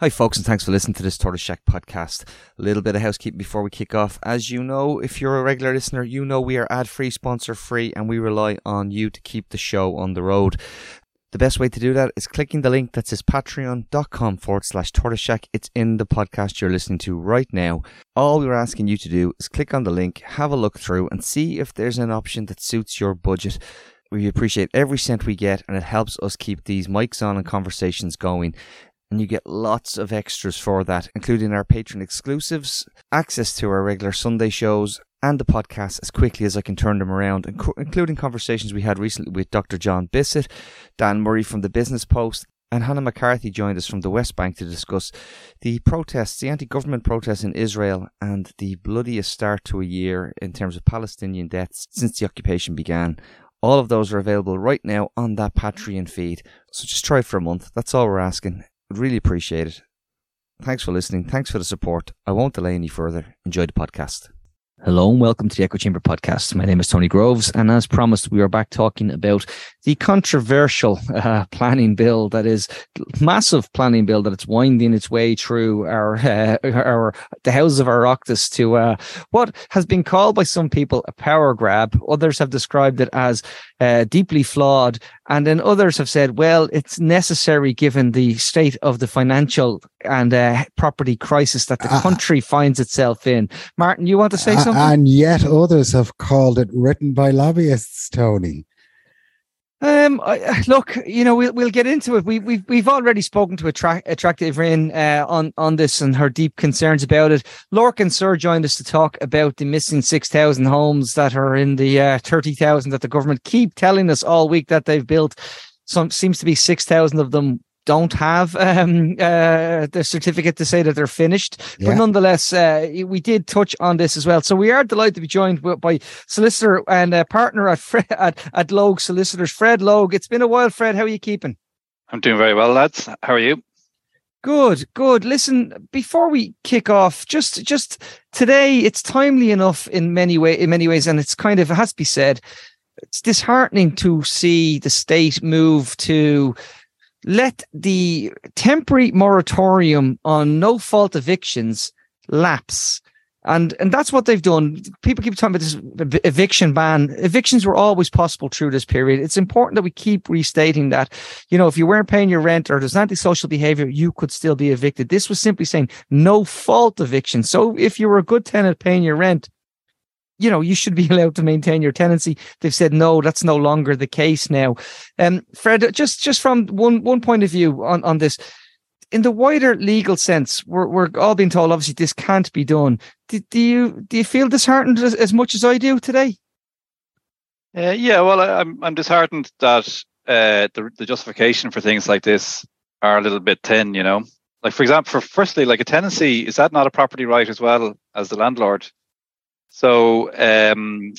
Hi, folks, and thanks for listening to this Tortoise Shack podcast. A little bit of housekeeping before we kick off. As you know, if you're a regular listener, you know we are ad free, sponsor free, and we rely on you to keep the show on the road. The best way to do that is clicking the link that says patreon.com forward slash tortoise shack. It's in the podcast you're listening to right now. All we're asking you to do is click on the link, have a look through, and see if there's an option that suits your budget. We appreciate every cent we get, and it helps us keep these mics on and conversations going and you get lots of extras for that, including our patron exclusives, access to our regular Sunday shows, and the podcast as quickly as I can turn them around, including conversations we had recently with Dr. John Bissett, Dan Murray from the Business Post, and Hannah McCarthy joined us from the West Bank to discuss the protests, the anti government protests in Israel, and the bloodiest start to a year in terms of Palestinian deaths since the occupation began. All of those are available right now on that Patreon feed. So just try it for a month. That's all we're asking. Really appreciate it. Thanks for listening. Thanks for the support. I won't delay any further. Enjoy the podcast. Hello and welcome to the Echo Chamber podcast. My name is Tony Groves, and as promised, we are back talking about the controversial uh, planning bill that is massive planning bill that it's winding its way through our uh, our the houses of our Oireachtas to uh, what has been called by some people a power grab. Others have described it as uh, deeply flawed, and then others have said, well, it's necessary given the state of the financial and uh, property crisis that the uh, country finds itself in. Martin, you want to say something? And yet others have called it written by lobbyists, Tony. Um, I, look, you know, we'll we'll get into it. We we've we've already spoken to Attract Attracta Uí Bhroin uh, on on this and her deep concerns about it. Lorcan Sirr joined us to talk about the missing six thousand homes that are in the uh, thirty thousand that the government keep telling us all week that they've built. Some seems to be six thousand of them don't have um, uh, the certificate to say that they're finished. Yeah. But nonetheless, uh, we did touch on this as well. So we are delighted to be joined by solicitor and uh, partner at, Fred, at at Logue Solicitors, Fred Logue. It's been a while, Fred. How are you keeping? I'm doing very well, lads. How are you? Good, good. Listen, before we kick off, just just today, it's timely enough in many way in many ways, and it's kind of it has to be said. It's disheartening to see the state move to let the temporary moratorium on no fault evictions lapse. And and that's what they've done. People keep talking about this eviction ban. Evictions were always possible through this period. It's important that we keep restating that. You know, if you weren't paying your rent or there's antisocial behavior, you could still be evicted. This was simply saying no fault eviction. So if you were a good tenant paying your rent, you know, you should be allowed to maintain your tenancy. They've said no, that's no longer the case now. Um, Fred, just just from one one point of view on on this, in the wider legal sense, we're we're all being told obviously this can't be done. Do, do you do you feel disheartened as, as much as I do today? Uh, yeah, well, I, am I'm disheartened that uh, the the justification for things like this are a little bit thin. You know, like for example, for firstly, like a tenancy is that not a property right as well as the landlord? So, um,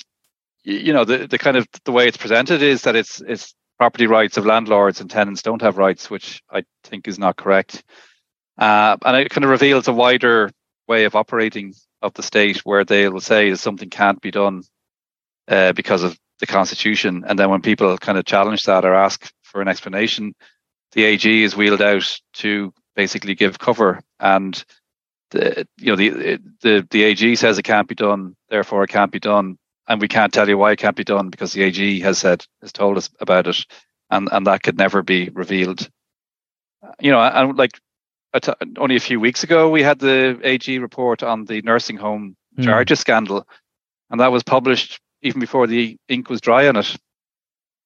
you know, the, the kind of the way it's presented is that it's it's property rights of landlords and tenants don't have rights, which I think is not correct. Uh, and it kind of reveals a wider way of operating of the state where they will say that something can't be done uh, because of the constitution. And then when people kind of challenge that or ask for an explanation, the AG is wheeled out to basically give cover. And the you know the the the AG says it can't be done, therefore it can't be done, and we can't tell you why it can't be done because the AG has said has told us about it, and and that could never be revealed. You know, and like only a few weeks ago, we had the AG report on the nursing home mm. charges scandal, and that was published even before the ink was dry on it.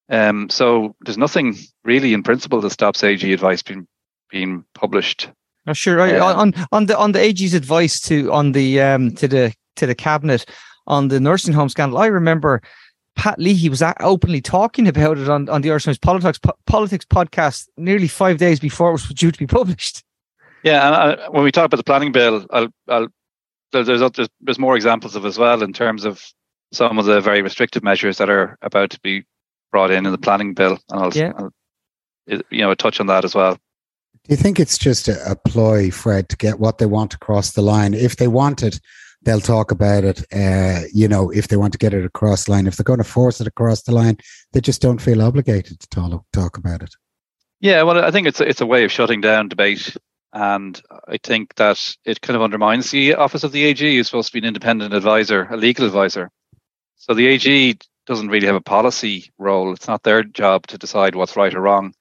Um, so there's nothing really in principle that stops AG advice being being published. Oh, sure. I, on on the on the AG's advice to on the um to the to the cabinet on the nursing home scandal, I remember Pat Leahy was openly talking about it on, on the Irish Times Politics po- Politics podcast nearly five days before it was due to be published. Yeah, and I, uh, when we talk about the planning bill, I'll, I'll, there's, there's there's more examples of as well in terms of some of the very restrictive measures that are about to be brought in in the planning bill, and I'll, yeah. I'll you know touch on that as well. Do you think it's just a, a, ploy, Fred, to get what they want across the line? If they want it, they'll talk about it. Uh, you know, if they want to get it across the line, if they're going to force it across the line, they just don't feel obligated to talk, talk about it. Yeah, well, I think it's it's a way of shutting down debate And I think that it kind of undermines the office of the AG, who's supposed to be an independent advisor, a legal advisor. So the AG doesn't really have a policy role. It's not their job to decide what's right or wrong.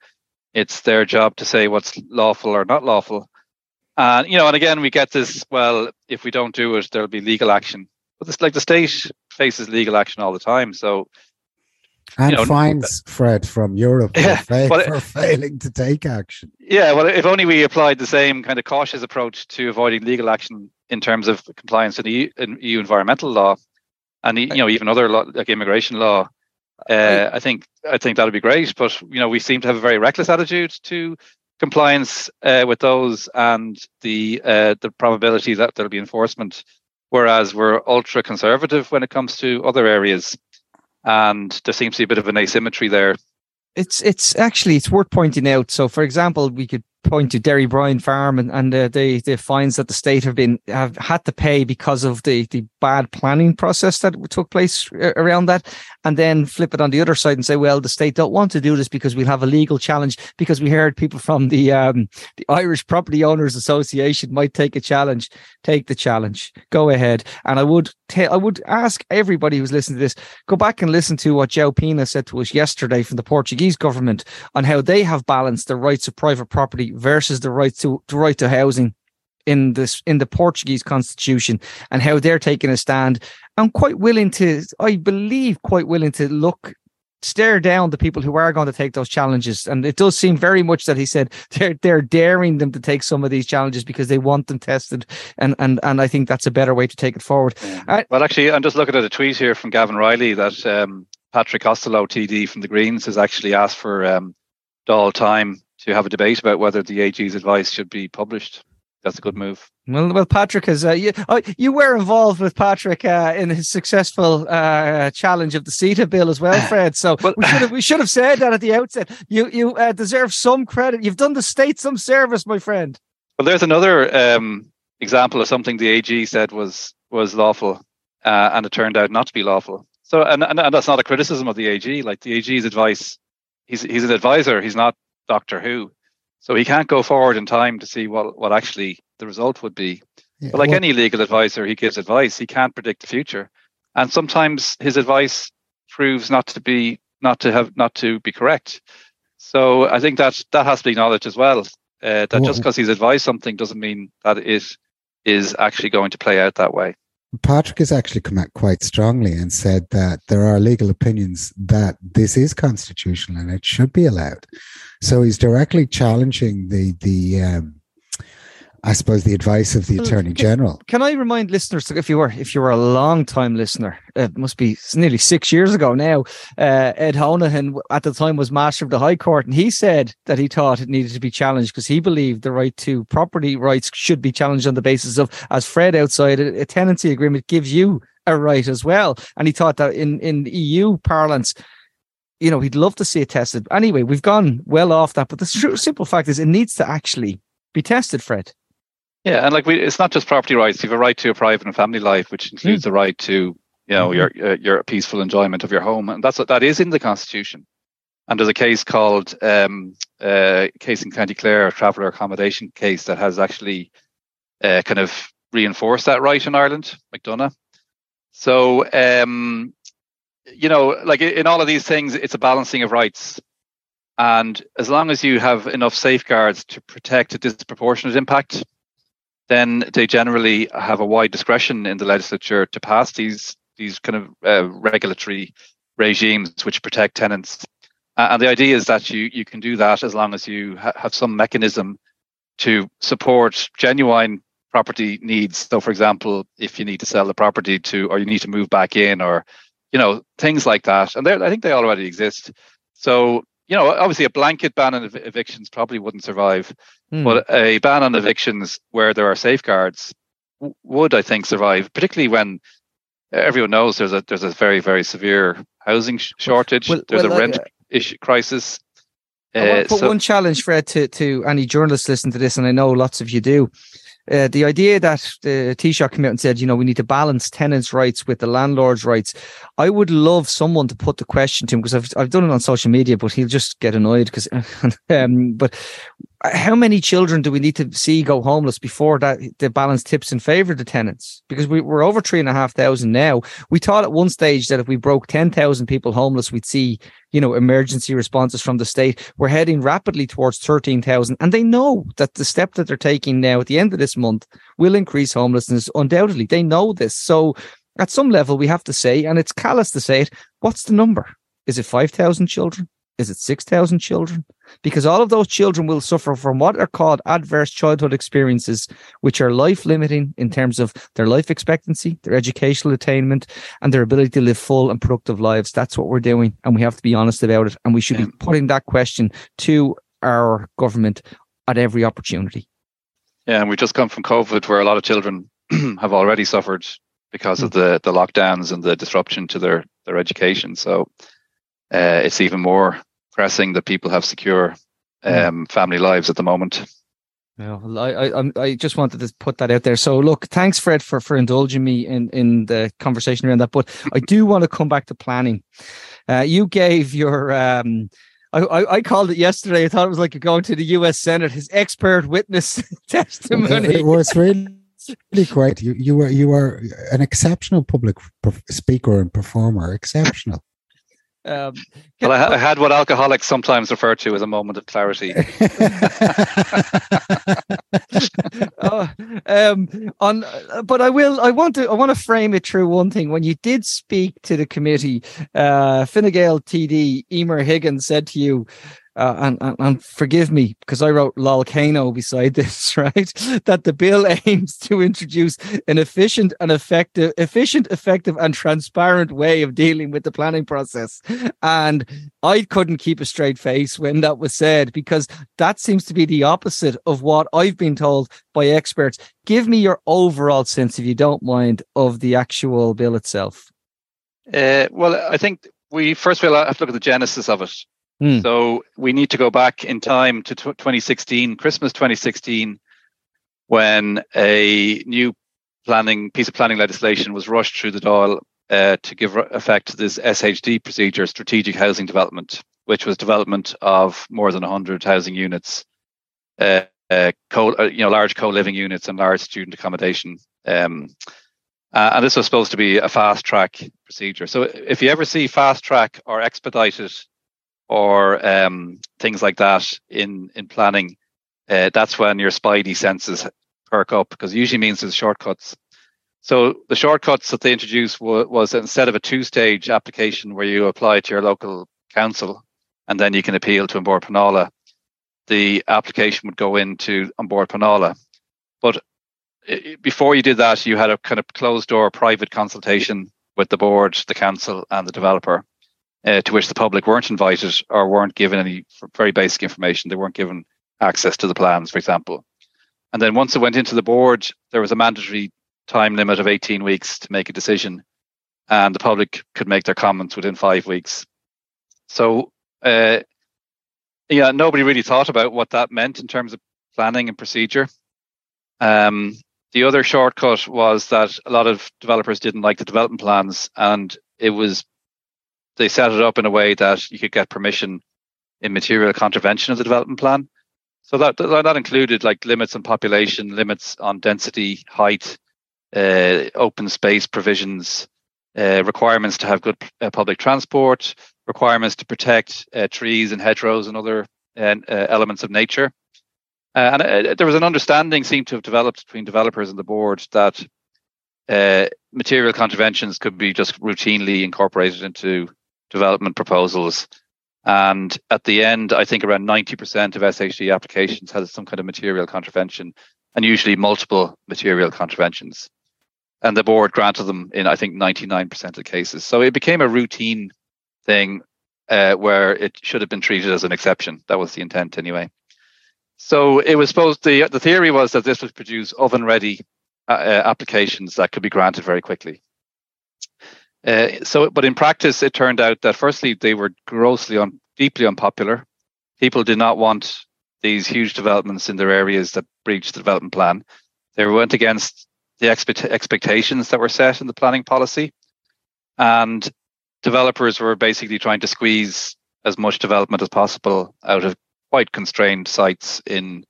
It's their job to say what's lawful or not lawful. And you know, and again, we get this. Well, if we don't do it, there'll be legal action. But it's like the state faces legal action all the time. So and you know, fines, Fred, from Europe yeah, for, fa- for failing to take action. Yeah, well, if only we applied the same kind of cautious approach to avoiding legal action in terms of compliance with EU, EU environmental law, and you know even other law, like immigration law. Uh, I think I think that would be great, but you know we seem to have a very reckless attitude to compliance uh, with those and the uh, the probability that there'll be enforcement, whereas we're ultra conservative when it comes to other areas, and there seems to be a bit of an asymmetry there. It's it's actually it's worth pointing out. So, for example, we could point to Derrybrien Farm and, and uh, the the fines that the state have been have had to pay because of the the bad planning process that took place around that, and then flip it on the other side and say, well, the state don't want to do this because we'll have a legal challenge because we heard people from the um, the Irish Property Owners Association might take a challenge. Take the challenge. Go ahead. And I would ta- I would ask everybody who's listening to this, go back and listen to what João Pina said to us yesterday from the Portuguese government on how they have balanced the rights of private property versus the right to, the right to housing in this in the Portuguese constitution and how they're taking a stand. I'm quite willing to, I believe, quite willing to look stare down the people who are going to take those challenges. And it does seem very much that he said they're they're daring them to take some of these challenges because they want them tested. And and and I think that's a better way to take it forward. Yeah. well, actually, I'm just looking at a tweet here from Gavin Reilly that um, Patrick Costello, TD from the Greens, has actually asked for um, Dáil time to have a debate about whether the AG's advice should be published. That's a good move. Well, well, Patrick has. Uh, you, oh, you were involved with Patrick uh, in his successful uh, challenge of the CETA bill as well, Fred. So well, we should have we should have said that at the outset. You you uh, deserve some credit. You've done the state some service, my friend. Well, there's another um, example of something the AG said was was lawful, uh, and it turned out not to be lawful. So, and, and and that's not a criticism of the AG. Like the AG's advice, he's he's an advisor. He's not Doctor Who. So he can't go forward in time to see what, what actually the result would be. Yeah, but like well, any legal advisor, he gives advice. He can't predict the future. And sometimes his advice proves not to be not to have not to be correct. So I think that that has to be acknowledged as well. Uh, that well, just because he's advised something doesn't mean that it is actually going to play out that way. Patrick has actually come out quite strongly and said that there are legal opinions that this is constitutional and it should be allowed. So he's directly challenging the the um, I suppose the advice of the Attorney General. Can I remind listeners, if you were if you were a long time listener, it must be nearly six years ago now. Uh, Ed Honohan at the time was Master of the High Court, and he said that he thought it needed to be challenged because he believed the right to property rights should be challenged on the basis of, as Fred outside, a, a tenancy agreement gives you a right as well, and he thought that in in EU parlance you know, he'd love to see it tested. Anyway, we've gone well off that, but the simple fact is it needs to actually be tested, Fred. Yeah, and like we, it's not just property rights. You have a right to a private and family life, which includes mm. the right to, you know, mm-hmm. your uh, your peaceful enjoyment of your home, and that's what that is in the constitution. And there's a case called um, uh, case in County Clare, a traveller accommodation case that has actually uh, kind of reinforced that right in Ireland, McDonagh. So, um, you know, like in all of these things, it's a balancing of rights. And as long as you have enough safeguards to protect a disproportionate impact, then they generally have a wide discretion in the legislature to pass these these kind of uh, regulatory regimes which protect tenants. Uh, and the idea is that you you can do that as long as you ha- have some mechanism to support genuine property needs. So, for example, if you need to sell the property to, or you need to move back in, or you know things like that, and I think they already exist. So you know, obviously a blanket ban on ev- evictions probably wouldn't survive, hmm. but a ban on evictions where there are safeguards w- would, I think, survive. Particularly when everyone knows there's a there's a very very severe housing sh- shortage. Well, there's well, a rent uh, issue crisis. I want to put so, one challenge, Fred, to to any journalists listening to this, and I know lots of you do. Uh, the idea that the Taoiseach came out and said, you know, we need to balance tenants' rights with the landlord's rights. I would love someone to put the question to him because I've I've done it on social media, but he'll just get annoyed because. um, but how many children do we need to see go homeless before that the balance tips in favor of the tenants? Because we, we're over three and a half thousand now. We thought at one stage that if we broke 10,000 people homeless, we'd see, you know, emergency responses from the state. We're heading rapidly towards 13,000. And they know that the step that they're taking now at the end of this month will increase homelessness undoubtedly. They know this. So at some level, we have to say, and it's callous to say it, what's the number? Is it 5,000 children? Is it 6,000 children? Because all of those children will suffer from what are called adverse childhood experiences, which are life limiting in terms of their life expectancy, their educational attainment, and their ability to live full and productive lives. That's what we're doing. And we have to be honest about it. And we should yeah. be putting that question to our government at every opportunity. Yeah, and we just come from COVID where a lot of children have already suffered because of hmm. the, the lockdowns and the disruption to their, their education. So uh, it's even more pressing that people have secure um, family lives at the moment. Yeah, I, I I just wanted to put that out there. So look, thanks Fred for for indulging me in in the conversation around that. But I do want to come back to planning. Uh, you gave your um, I, I, called it yesterday. I thought it was like going to the U.S. Senate. His expert witness testimony. It was really, really great. You you were you were an exceptional public speaker and performer. Exceptional. Um, well, I, I, had what alcoholics sometimes refer to as a moment of clarity. oh, um, on, but I will. I want to. I want to frame it through one thing. When you did speak to the committee, uh, Fine Gael TD Emer Higgins said to you, uh, and, and, and, forgive me because I wrote Lolcano beside this, right? That the bill aims to introduce an efficient and effective, efficient, effective, and transparent way of dealing with the planning process. And I couldn't keep a straight face when that was said because that seems to be the opposite of what I've been told by experts. Give me your overall sense, if you don't mind, of the actual bill itself. Uh, well, I think we first of all have to look at the genesis of it. Mm. So we need to go back in time to 2016, Christmas 2016, when a new planning piece of planning legislation was rushed through the Dáil uh, to give effect to this SHD procedure, strategic housing development, which was development of more than 100 housing units, uh, uh, co, uh, you know, large co-living units and large student accommodation. Um, uh, and this was supposed to be a fast track procedure. So if you ever see fast track or expedited or um, things like that in in planning, uh, that's when your spidey senses perk up because usually means there's shortcuts. So the shortcuts that they introduced w- was instead of a two-stage application where you apply to your local council and then you can appeal to An Bord Pleanála, the application would go into An Bord Pleanála. But before you did that, you had a kind of closed door private consultation with the board, the council, and the developer uh, to which the public weren't invited or weren't given any very basic information. They weren't given access to the plans, for example. And then once it went into the board, there was a mandatory time limit of 18 weeks to make a decision, and the public could make their comments within five weeks. So, uh, yeah, nobody really thought about what that meant in terms of planning and procedure. Um, the other shortcut was that a lot of developers didn't like the development plans, and it was they set it up in a way that you could get permission in material contravention of the development plan. So that that included like limits on population, limits on density, height, uh, open space provisions, uh, requirements to have good uh, public transport, requirements to protect uh, trees and hedgerows and other uh, uh, elements of nature. and there was an understanding seemed to have developed between developers and the board that material contraventions could be just routinely incorporated into development proposals. And at the end, I think around 90% of SHD applications had some kind of material contravention and usually multiple material contraventions. And the board granted them in, I think, 99% of the cases. So it became a routine thing uh, where it should have been treated as an exception. That was the intent anyway. So it was supposed the the theory was that this would produce oven ready uh, uh, applications that could be granted very quickly. Uh, so, but in practice, it turned out that firstly they were grossly un, deeply unpopular. People did not want these huge developments in their areas that breached the development plan. They went against the expect, expectations that were set in the planning policy, and developers were basically trying to squeeze as much development as possible out of quite constrained sites in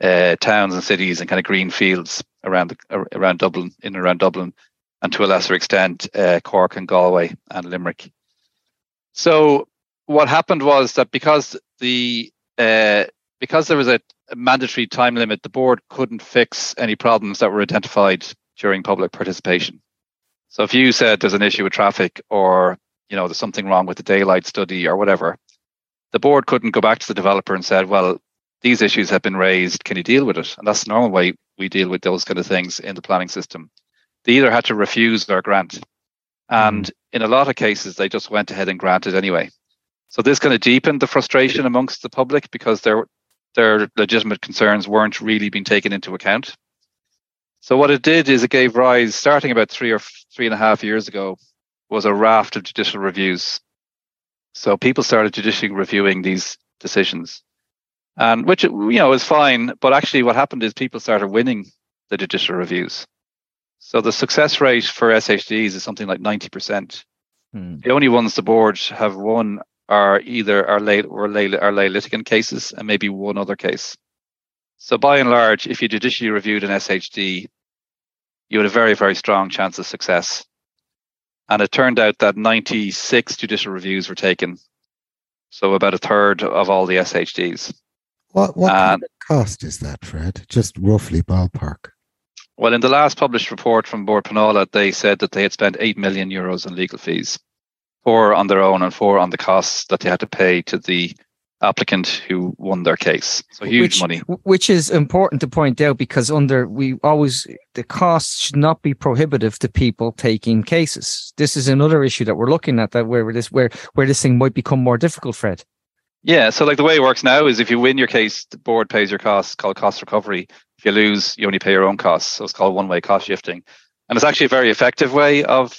uh, towns and cities and kind of green fields around the, around Dublin, in and around Dublin, and to a lesser extent uh, Cork and Galway and Limerick. So what happened was that because the uh, because there was a, mandatory time limit, the board couldn't fix any problems that were identified during public participation. So if you said there's an issue with traffic or you know there's something wrong with the daylight study or whatever, the board couldn't go back to the developer and said, well, these issues have been raised. Can you deal with it? And that's the normal way we deal with those kind of things in the planning system. They either had to refuse their grant, and mm. in a lot of cases, they just went ahead and granted anyway. So this kind of deepened the frustration amongst the public because their their legitimate concerns weren't really being taken into account. So what it did is it gave rise, starting about three or three and a half years ago, was a raft of judicial reviews. So people started judicially reviewing these decisions, and which you know is fine. But actually, what happened is people started winning the judicial reviews. So the success rate for SHDs is something like ninety percent. Hmm. The only ones the board have won are either our lay or lay, our lay litigant cases and maybe one other case. So by and large, if you judicially reviewed an SHD, you had a very, very strong chance of success. And it turned out that 96 judicial reviews were taken. So about a third of all the SHDs. What, what kind of cost is that, Fred? Just roughly ballpark. Well, in the last published report from Bord Pleanála, they said that they had spent 8 million euros on legal fees four on their own and four on the costs that they had to pay to the applicant who won their case. So huge which, money. Which is important to point out because under we always the costs should not be prohibitive to people taking cases. This is another issue that we're looking at that where this where where this thing might become more difficult, Fred. Yeah, so like the way it works now is if you win your case, the board pays your costs, called cost recovery. If you lose, you only pay your own costs. So it's called one-way cost shifting. And it's actually a very effective way of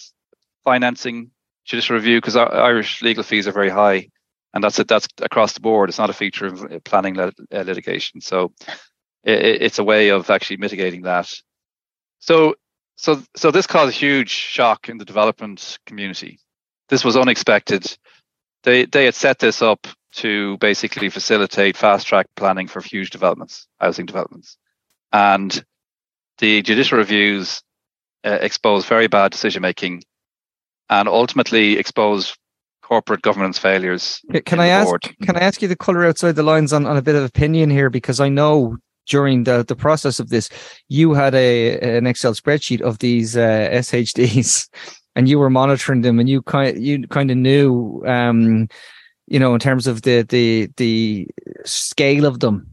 financing judicial review because Irish legal fees are very high, and that's it. That's across the board. It's not a feature of uh, planning lit- uh, litigation. So it, it's a way of actually mitigating that. So so so this caused a huge shock in the development community. This was unexpected. They they had set this up to basically facilitate fast track planning for huge developments, housing developments, and the judicial reviews uh, exposed very bad decision making and ultimately expose corporate governance failures. Can I ask? Board. Can I ask you to color outside the lines on, on a bit of opinion here because I know during the, the process of this, you had a an Excel spreadsheet of these uh, SHDs, and you were monitoring them, and you kind you kind of knew, um, you know, in terms of the the the scale of them.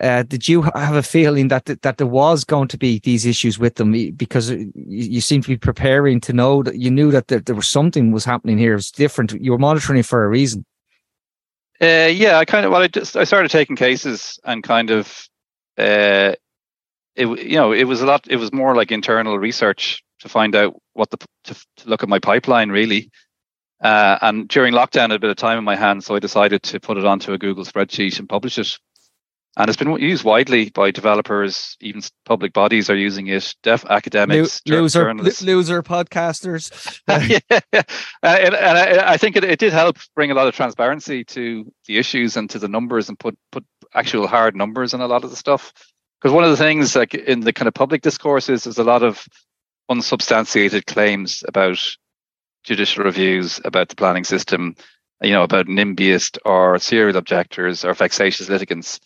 Uh, did you have a feeling that that there was going to be these issues with them because you, you seem to be preparing to know that you knew that there, there was something was happening here. It's different. You were monitoring for a reason. Uh, yeah, I kind of well, I just I started taking cases and kind of, uh, it you know it was a lot. It was more like internal research to find out what the to, to look at my pipeline really. Uh, and during lockdown, I had a bit of time in my hands, so I decided to put it onto a Google spreadsheet and publish it and it's been used widely by developers. Even public bodies are using it. Deaf academics, loser, journalists. loser podcasters. yeah, uh, and, and I, I, think it, it did help bring a lot of transparency to the issues and to the numbers, and put put actual hard numbers on a lot of the stuff. Because one of the things, like in the kind of public discourse, is there's a lot of unsubstantiated claims about judicial reviews, about the planning system, you know, about NIMBYist or serial objectors or vexatious litigants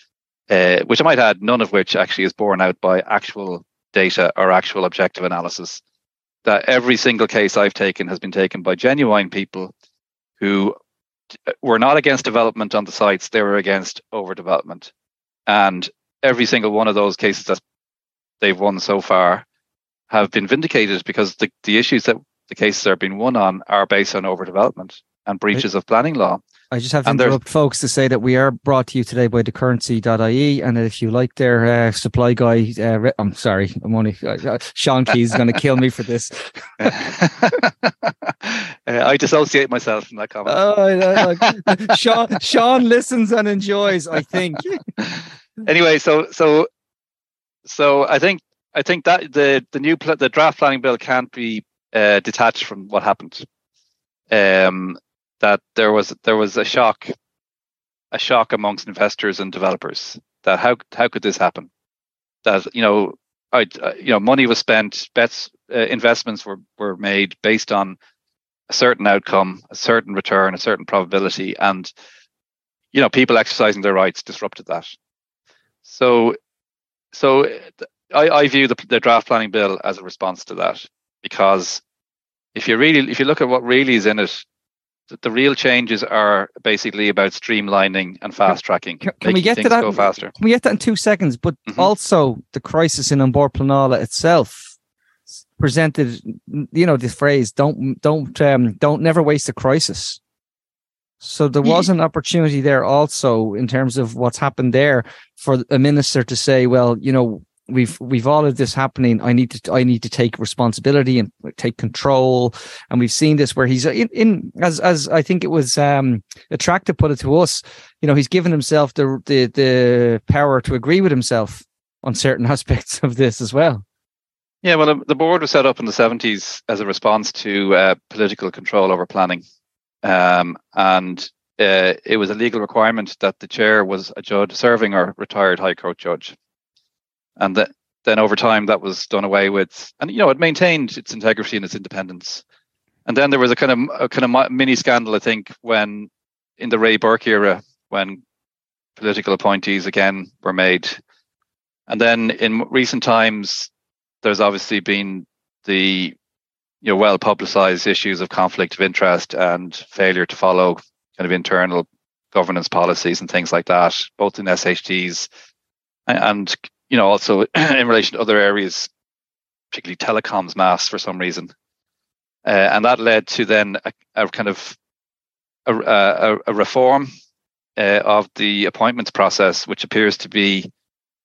uh, which I might add, none of which actually is borne out by actual data or actual objective analysis. That every single case I've taken has been taken by genuine people who were not against development on the sites, they were against overdevelopment. And every single one of those cases that they've won so far have been vindicated because the, the issues that the cases are being won on are based on overdevelopment and breaches of planning law. I just have to and interrupt folks to say that we are brought to you today by thecurrency.ie. And if you like their uh, supply guy, uh, I'm sorry, I'm only, uh, uh Sean Keys is going to kill me for this. Uh, I dissociate myself from that comment. Oh, Sean, Sean listens and enjoys, I think. anyway, so, so, so I think, I think that the, the new, pl- the draft planning bill can't be uh, detached from what happened. Um, that there was there was a shock a shock amongst investors and developers that how how could this happen? That you know, I uh, you know, money was spent, bets, uh, investments were were made based on a certain outcome, a certain return, a certain probability, and you know, people exercising their rights disrupted that. So, so I, I view the, the draft planning bill as a response to that because if you really if you look at what really is in it the real changes are basically about streamlining and fast tracking. Can, can we get to that? Go faster. Can we get that in two seconds? But mm-hmm. also the crisis in An Bord Pleanála itself presented, you know, the phrase "don't don't um, don't never waste a crisis." So there was an opportunity there also in terms of what's happened there for a minister to say, well, you know, we've we've all of this happening. I need to i need to take responsibility and take control. And we've seen this where he's in, in as as i think it was um attractive put it to us you know he's given himself the the the power to agree with himself on certain aspects of this as well. Yeah well the board was set up in the 70s as a response to uh, political control over planning. Um, and uh, it was a legal requirement that the chair was a judge serving or retired high court judge and that then over time that was done away with, and you know it maintained its integrity and its independence. And then there was a kind of a kind of mini scandal, I think, when in the Ray Burke era, when political appointees again were made, and then in recent times, there's obviously been the you know well publicized issues of conflict of interest and failure to follow kind of internal governance policies and things like that, both in SHDs and you know, also in relation to other areas, particularly telecoms mass for some reason. Uh, and that led to then a, a kind of a, a, a reform uh, of the appointments process, which appears to be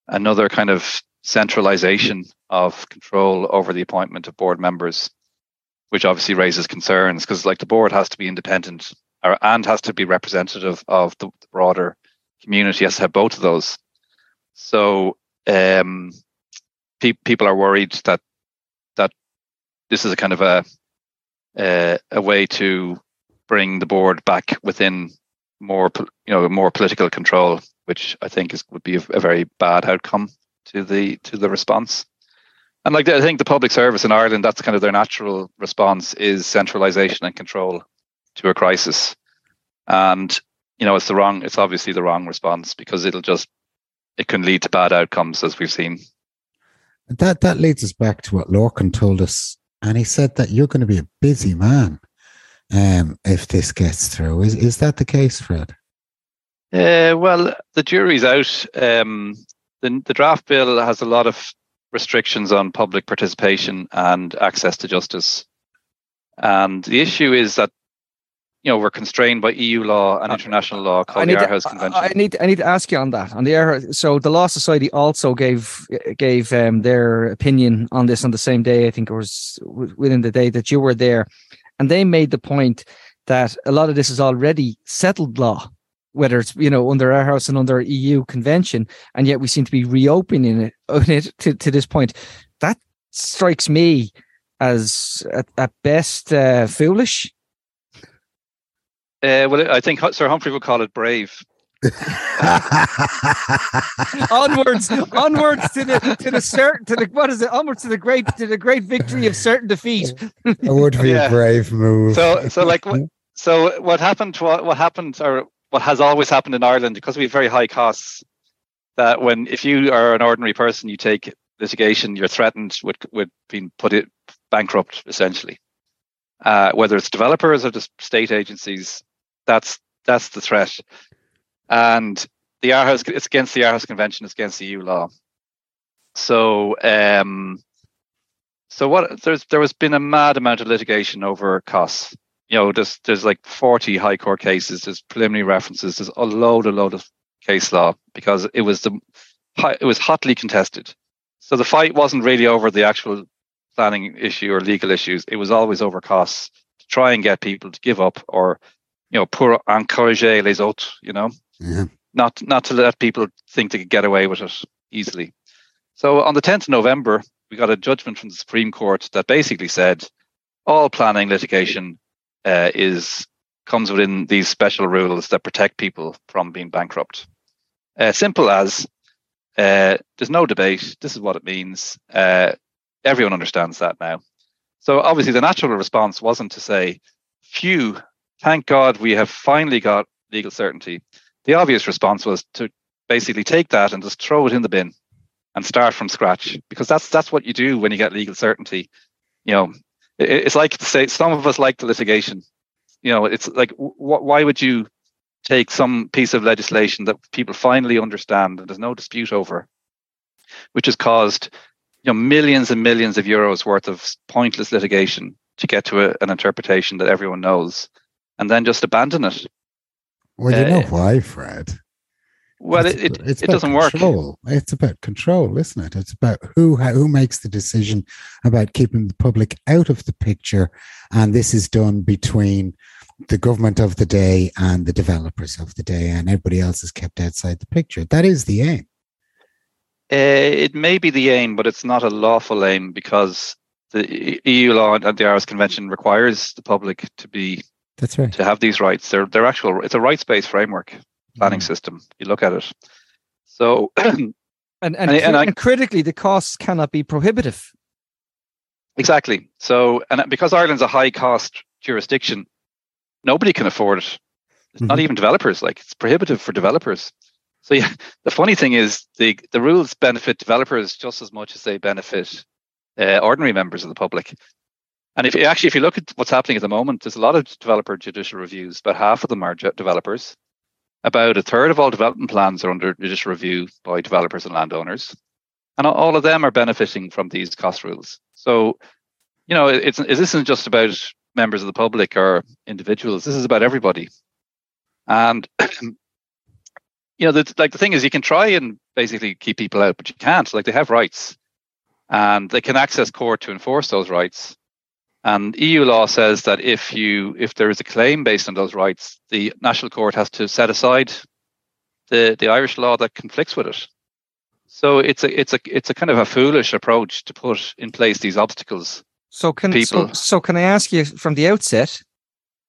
another kind of centralization of control over the appointment of board members, which obviously raises concerns because, like, the board has to be independent or, and has to be representative of the, the broader community. Has to have both of those. So um, pe- people are worried that that this is a kind of a uh, a way to bring the board back within more you know more political control, which I think is would be a, a very bad outcome to the to the response. And like I think the public service in Ireland, that's kind of their natural response is centralization and control to a crisis. And you know, it's the wrong. It's obviously the wrong response because it'll just it can lead to bad outcomes, as we've seen. That that leads us back to what Lorcan told us, and he said that you're going to be a busy man um, if this gets through. Is is that the case, Fred? Uh, well, the jury's out. Um, the, the draft bill has a lot of restrictions on public participation and access to justice. And the issue is that you know we're constrained by EU law and international law called the Aarhus Convention. I need I need to ask you on that on the Aarhus. So the Law Society also gave gave um, their opinion on this on the same day. I think it was within the day that you were there, and they made the point that a lot of this is already settled law, whether it's you know under Aarhus and under EU convention, and yet we seem to be reopening it, it to, to this point. That strikes me as at, at best uh, foolish uh, well, I think Sir Humphrey would call it brave. onwards, onwards to the to the certain to the what is it? Onwards to the great to the great victory of certain defeat. it would be yeah. a brave move. So, so like, so what happened? What what happened, or what has always happened in Ireland, because we have very high costs. That when if you are an ordinary person, you take litigation, you're threatened with with being put it bankrupt essentially. Uh, whether it's developers or just state agencies, that's that's the threat. And the Aarhus, it's against the Aarhus Convention, it's against EU law. So, um, so what? There's there has been a mad amount of litigation over costs. You know, there's there's like 40 high court cases. There's preliminary references. There's a load, a load of case law because it was the it was hotly contested. So the fight wasn't really over the actual planning issue or legal issues. It was always over costs to try and get people to give up or you know, pour encourager les autres, you know, yeah. not not to let people think they could get away with it easily. So on the 10th of November, we got a judgment from the Supreme Court that basically said all planning litigation uh, is comes within these special rules that protect people from being bankrupt. Uh, simple as uh, there's no debate. This is what it means. Uh, everyone understands that now. So obviously, the natural response wasn't to say, "Phew, thank God we have finally got legal certainty." The obvious response was to basically take that and just throw it in the bin and start from scratch because that's that's what you do when you get legal certainty. You know, it, it's like to say some of us like the litigation. You know, it's like wh- why would you take some piece of legislation that people finally understand and there's no dispute over, which has caused you know millions and millions of euros worth of pointless litigation to get to a, an interpretation that everyone knows, and then just abandon it. Well, you know uh, why, Fred? Well, it's, it, it, it doesn't control. work. It's about control, isn't it? It's about who who makes the decision about keeping the public out of the picture, and this is done between the government of the day and the developers of the day, and everybody else is kept outside the picture. That is the aim. Uh, it may be the aim, but it's not a lawful aim because the EU law and the Aarhus Convention requires the public to be that's right to have these rights. They're they're actual. It's a rights based framework planning mm. system. You look at it. So, and and, and, and, I, and critically, the costs cannot be prohibitive. Exactly. So, and because Ireland's a high cost jurisdiction, nobody can afford it. Mm-hmm. Not even developers. Like it's prohibitive for developers. So yeah, the funny thing is the the rules benefit developers just as much as they benefit uh, ordinary members of the public. And if you actually if you look at what's happening at the moment, there's a lot of developer judicial reviews. About half of them are developers. About a third of all development plans are under judicial review by developers and landowners, and all of them are benefiting from these cost rules. So, you know, it's this isn't just about members of the public or individuals. This is about everybody. And you know, the, like the thing is, you can try and basically keep people out, but you can't. Like they have rights, and they can access court to enforce those rights. And EU law says that if you if there is a claim based on those rights, the national court has to set aside the the Irish law that conflicts with it. So it's a it's a it's a kind of a foolish approach to put in place these obstacles. So can people. So, so can I ask you from the outset?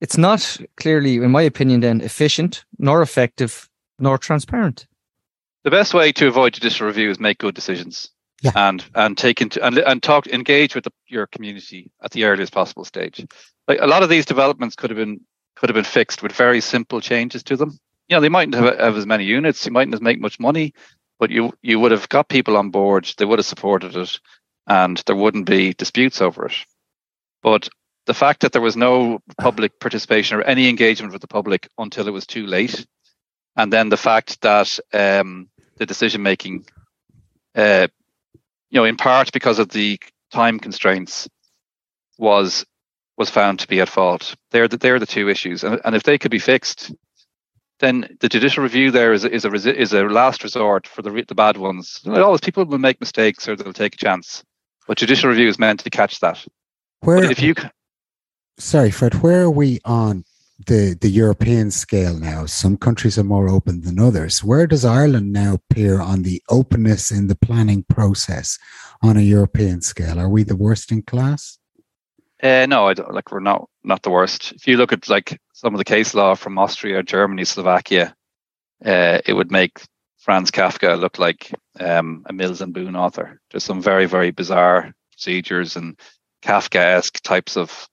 It's not clearly, in my opinion, then efficient, nor effective, nor transparent. The best way to avoid judicial review is make good decisions yeah. and and take into and, and talk engage with the, your community at the earliest possible stage. Like a lot of these developments could have been could have been fixed with very simple changes to them. You know they mightn't have, have as many units you mightn't make much money but you you would have got people on board they would have supported it and there wouldn't be disputes over it. But the fact that there was no public participation or any engagement with the public until it was too late and then the fact that um, the decision making uh, you know, in part because of the time constraints, was was found to be at fault. They're the, they're the two issues, and, and if they could be fixed, then the judicial review there is is a is a last resort for the the bad ones. Always people will make mistakes or they'll take a chance, but judicial review is meant to catch that. Where but if you, sorry, Fred, where are we on the the European scale now. Some countries are more open than others. Where does Ireland now appear on the openness in the planning process on a European scale? Are we the worst in class? Uh, no, I don't, like we're not not the worst. If you look at like some of the case law from Austria, Germany, Slovakia, uh, it would make Franz Kafka look like um, a Mills and Boon author. There's some very very bizarre procedures and Kafkaesque types of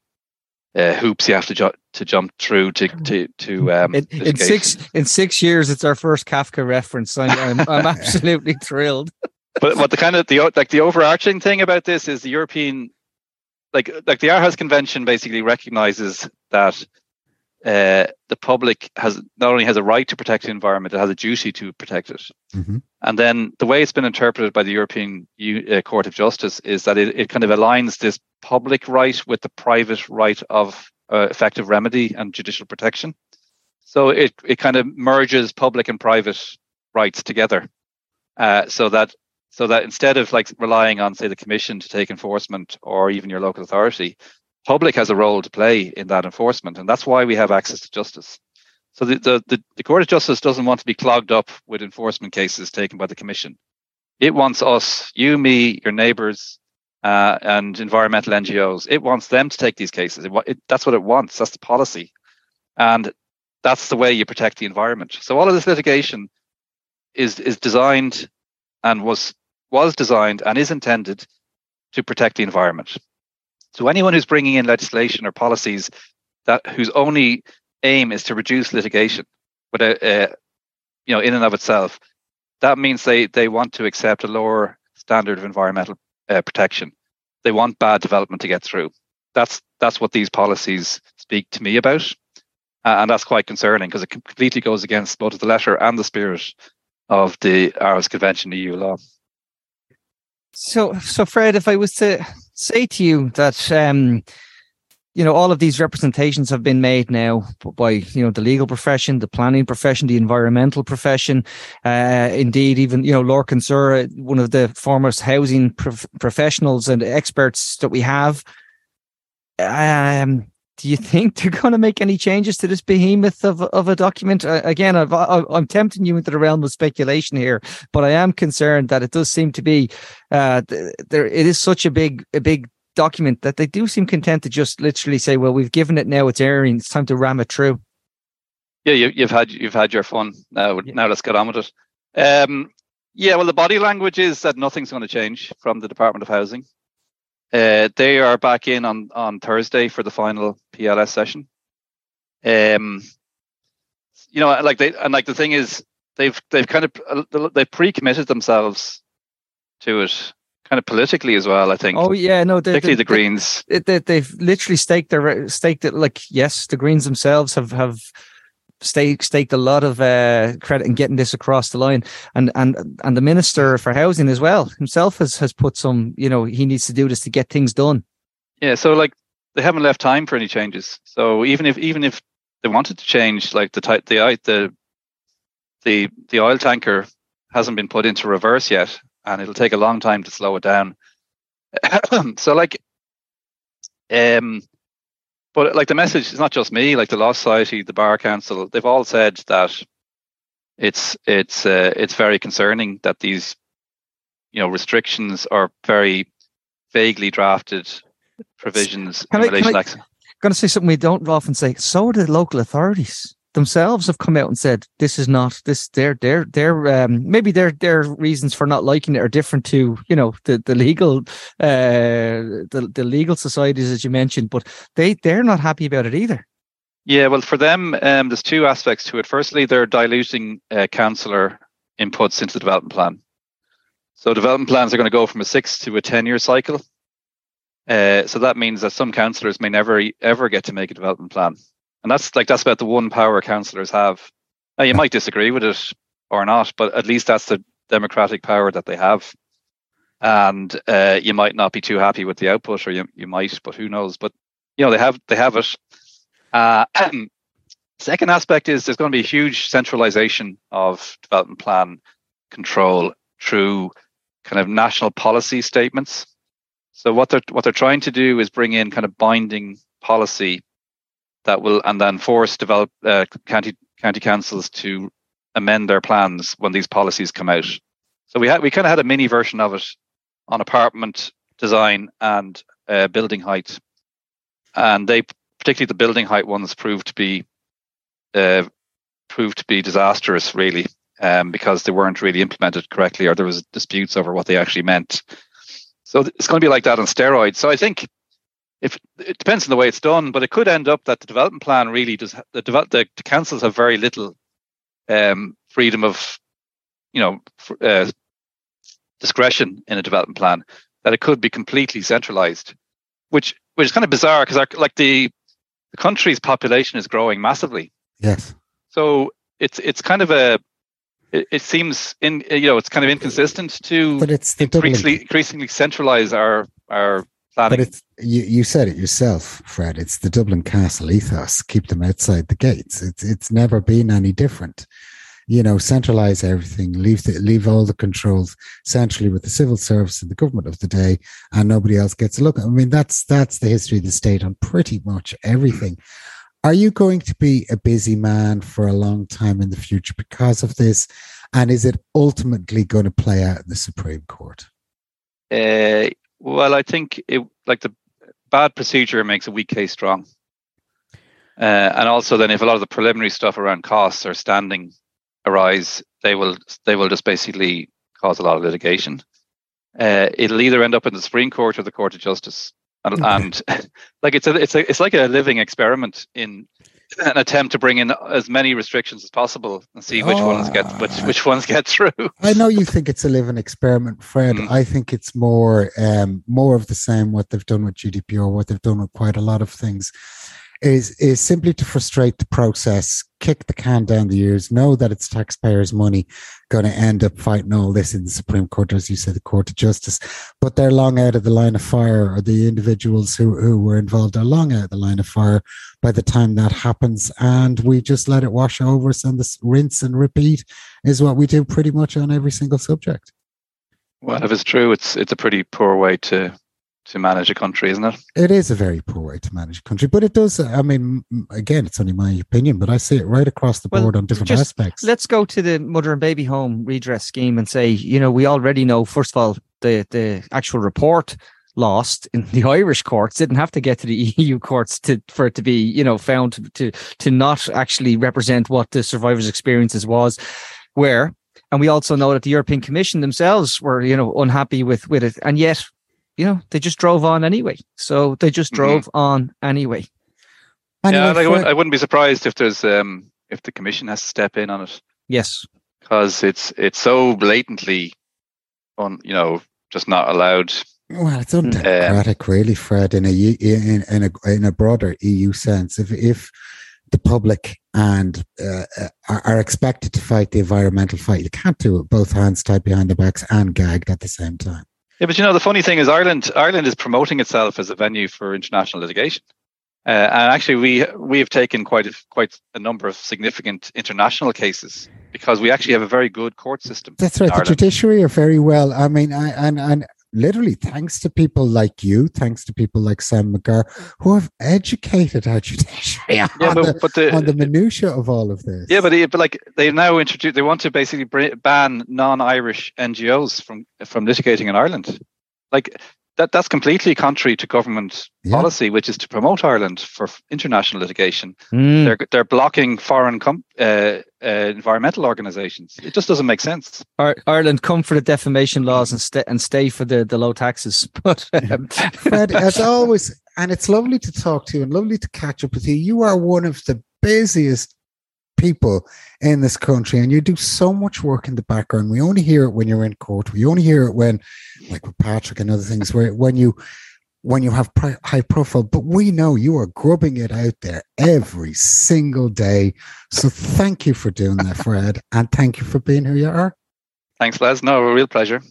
uh, hoops you have to ju- to jump through to to to um, in, in six in six years it's our first Kafka reference. I'm I'm, I'm absolutely thrilled. But what the kind of the like the overarching thing about this is the European like like the Aarhus Convention basically recognizes that uh, the public has not only has a right to protect the environment, it has a duty to protect it. Mm-hmm. And then the way it's been interpreted by the European U- uh, Court of Justice is that it, it kind of aligns this public right with the private right of uh, effective remedy and judicial protection. So it, it kind of merges public and private rights together, uh, so that so that instead of like relying on say the commission to take enforcement or even your local authority, public has a role to play in that enforcement, and that's why we have access to justice. So the, the, the, the Court of Justice doesn't want to be clogged up with enforcement cases taken by the Commission. It wants us, you, me, your neighbours, uh, and environmental NGOs. It wants them to take these cases. It, it, that's what it wants. That's the policy. and that's the way you protect the environment. So all of this litigation is is designed and was was designed and is intended to protect the environment. So anyone who's bringing in legislation or policies that whose only aim is to reduce litigation, but uh, uh, you know, in and of itself, that means they they want to accept a lower standard of environmental uh, protection. They want bad development to get through. That's that's what these policies speak to me about, uh, and that's quite concerning because it completely goes against both the letter and the spirit of the Aarhus Convention EU law. So, so Fred, if I was to say to you that um, you know all of these representations have been made now by you know the legal profession the planning profession the environmental profession uh, indeed even you know Lorcan Sirr, one of the foremost housing prof- professionals and experts that we have um, do you think they're going to make any changes to this behemoth of, of a document? Uh, again, i am tempting you into the realm of speculation here, but I am concerned that it does seem to be uh, there. It is such a big, a big document that they do seem content to just literally say, "Well, we've given it now; it's airing. It's time to ram it through." Yeah, you, have had you've had your fun. Now, yeah. now let's get on with it. Um, yeah, well, the body language is that nothing's going to change from the Department of Housing. Uh, they are back in on on Thursday for the final PLS session. Um, you know, like they and like the thing is, they've they've kind of they've pre-committed themselves to it kind of politically as well. I think. Oh yeah, no, they, particularly they, the Greens. They, have literally staked their staked it. Like yes, the Greens themselves have have staked staked a lot of uh, credit in getting this across the line, and and and the minister for housing as well himself has has put some. You know, he needs to do this to get things done. Yeah, so like they haven't left time for any changes. So even if even if they wanted to change, like the type the the the the oil tanker hasn't been put into reverse yet and it'll take a long time to slow it down. so like um but like the message is not just me, like the Law Society, the Bar Council, they've all said that it's it's uh, it's very concerning that these you know restrictions are very vaguely drafted provisions can in I, relation to. I'm going to say something we don't often say. So are the local authorities themselves have come out and said this is not this their their their um maybe their their reasons for not liking it are different to you know the the legal uh the, the legal societies as you mentioned but they they're not happy about it either. Yeah well for them um there's two aspects to it. Firstly they're diluting uh, councillor inputs into the development plan. So development plans are going to go from a six to a 10 year cycle. Uh, so that means that some councillors may never ever get to make a development plan and that's like that's about the one power councillors have. Now, you might disagree with it or not, but at least that's the democratic power that they have. And uh, you might not be too happy with the output, or you, you might, but who knows? But you know they have they have it. Uh, second aspect is there's going to be a huge centralization of development plan control through kind of national policy statements. So what they're what they're trying to do is bring in kind of binding policy that will and then force develop uh, county county councils to amend their plans when these policies come out. So we had we kind of had a mini version of it on apartment design and uh, building height, and they particularly the building height ones proved to be uh, proved to be disastrous really um, because they weren't really implemented correctly or there was disputes over what they actually meant. So it's going to be like that on steroids. So I think if it depends on the way it's done, but it could end up that the development plan really does the develop the, the councils have very little um, freedom of you know uh, discretion in a development plan that it could be completely centralized, which which is kind of bizarre because like the the country's population is growing massively. Yes. So it's it's kind of a it, it seems in you know it's kind of inconsistent to but it's increasingly, increasingly centralize our our. But it's you, you said it yourself, Fred. It's the Dublin Castle ethos. Keep them outside the gates. It's it's never been any different. You know, centralize everything, leave the, leave all the controls centrally with the civil service and the government of the day, and nobody else gets a look. I mean, that's that's the history of the state on pretty much everything. Are you going to be a busy man for a long time in the future because of this? And is it ultimately going to play out in the Supreme Court? Uh, well, I think it like the bad procedure makes a weak case strong. Uh, and also, then if a lot of the preliminary stuff around costs or standing arise, they will they will just basically cause a lot of litigation. Uh, it'll either end up in the Supreme Court or the Court of Justice, and, and like it's a it's a it's like a living experiment in an attempt to bring in as many restrictions as possible and see which oh, ones get which which ones get through. I know you think it's a living experiment, Fred. Mm. I think it's more um, more of the same what they've done with GDPR, what they've done with quite a lot of things is is simply to frustrate the process, kick the can down the years, know that it's taxpayers' money going to end up fighting all this in the Supreme Court, as you said, the Court of Justice. But they're long out of the line of fire, or the individuals who, who were involved are long out of the line of fire by the time that happens. And we just let it wash over us and this rinse and repeat is what we do pretty much on every single subject. Well, if it's true, it's it's a pretty poor way to to manage a country, isn't it? It is a very poor way to manage a country, but it does. I mean, again, it's only my opinion, but I see it right across the board well, on different aspects. Let's go to the mother and baby home redress scheme and say, you know, we already know. First of all, the the actual report lost in the Irish courts didn't have to get to the EU courts to for it to be, you know, found to to, to not actually represent what the survivors' experiences was. Where and we also know that the European Commission themselves were, you know, unhappy with with it, and yet you know, they just drove on anyway. So they just mm-hmm. drove mm-hmm. on anyway. anyway yeah, like I, wouldn't, I, wouldn't, be surprised if there's um if the commission has to step in on it. Yes, because it's it's so blatantly, on you know, just not allowed. Well, it's undemocratic, um, really, Fred. In a in, in a in a broader EU sense, if if the public and uh, uh, are, are, expected to fight the environmental fight, you can't do it both hands tied behind the backs and gagged at the same time. Yeah, but you know the funny thing is Ireland Ireland is promoting itself as a venue for international litigation. Uh, and actually, we we have taken quite a, quite a number of significant international cases because we actually have a very good court system. That's right. The judiciary are very well. I mean, I, and and literally thanks to people like you, thanks to people like Sam McGarr, who have educated our judiciary on, yeah, but, the, but the, on the minutia of all of this. Yeah, but, but like they now introduce, they want to basically ban non-Irish NGOs from from litigating in Ireland. Like that that's completely contrary to government yeah. policy, which is to promote Ireland for international litigation. Mm. They're they're blocking foreign com- uh, uh, environmental organisations. It just doesn't make sense. Ireland come for the defamation laws and stay and stay for the, the low taxes. But um, Fred, as always, and it's lovely to talk to you and lovely to catch up with you. You are one of the busiest people in this country and you do so much work in the background. We only hear it when you're in court. We only hear it when like with patrick and other things where when you when you have high profile but we know you are grubbing it out there every single day. So thank you for doing that fred and thank you for being who you are. Thanks les. No a real pleasure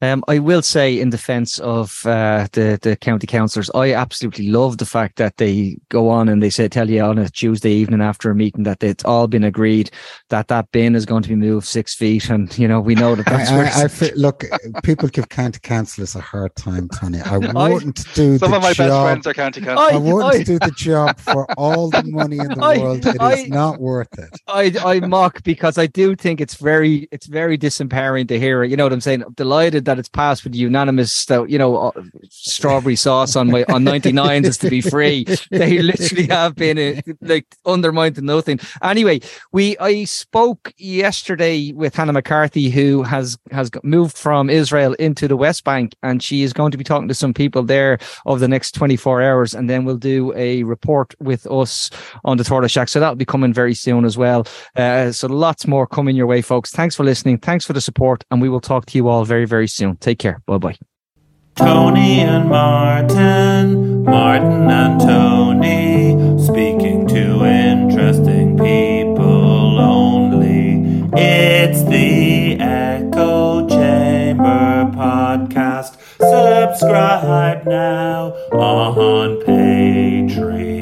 um, I will say, in defence of uh, the the county councillors, I absolutely love the fact that they go on and they say tell you on a Tuesday evening after a meeting that it's all been agreed that that bin is going to be moved six feet, and you know we know that that's I, I, I feel, look. People give county councillors a hard time, Tony. I wouldn't do some of my job, best friends are county councillors. I, I wouldn't do the job for all the money in the world. It is not worth it. I I mock because I do think it's very it's very disempowering to hear it. You know what I'm saying? I'm delighted that it's passed with unanimous, uh, you know, uh, strawberry sauce on my on 99s is to be free. They literally have been uh, like undermined to nothing. Anyway, we I spoke yesterday with Hannah McCarthy, who has has moved from Israel into the West Bank, and she is going to be talking to some people there over the next 24 hours, and then we'll do a report with us on the Tortoise Shack. So that'll be coming very soon as well. Uh, so lots more coming your way, folks. Thanks for listening. Thanks for the support, and we will talk to you all very very soon. Take care. Bye bye. Tony and Martin, Martin and Tony, speaking to interesting people only. It's the Echo Chamber podcast. Subscribe now on Patreon.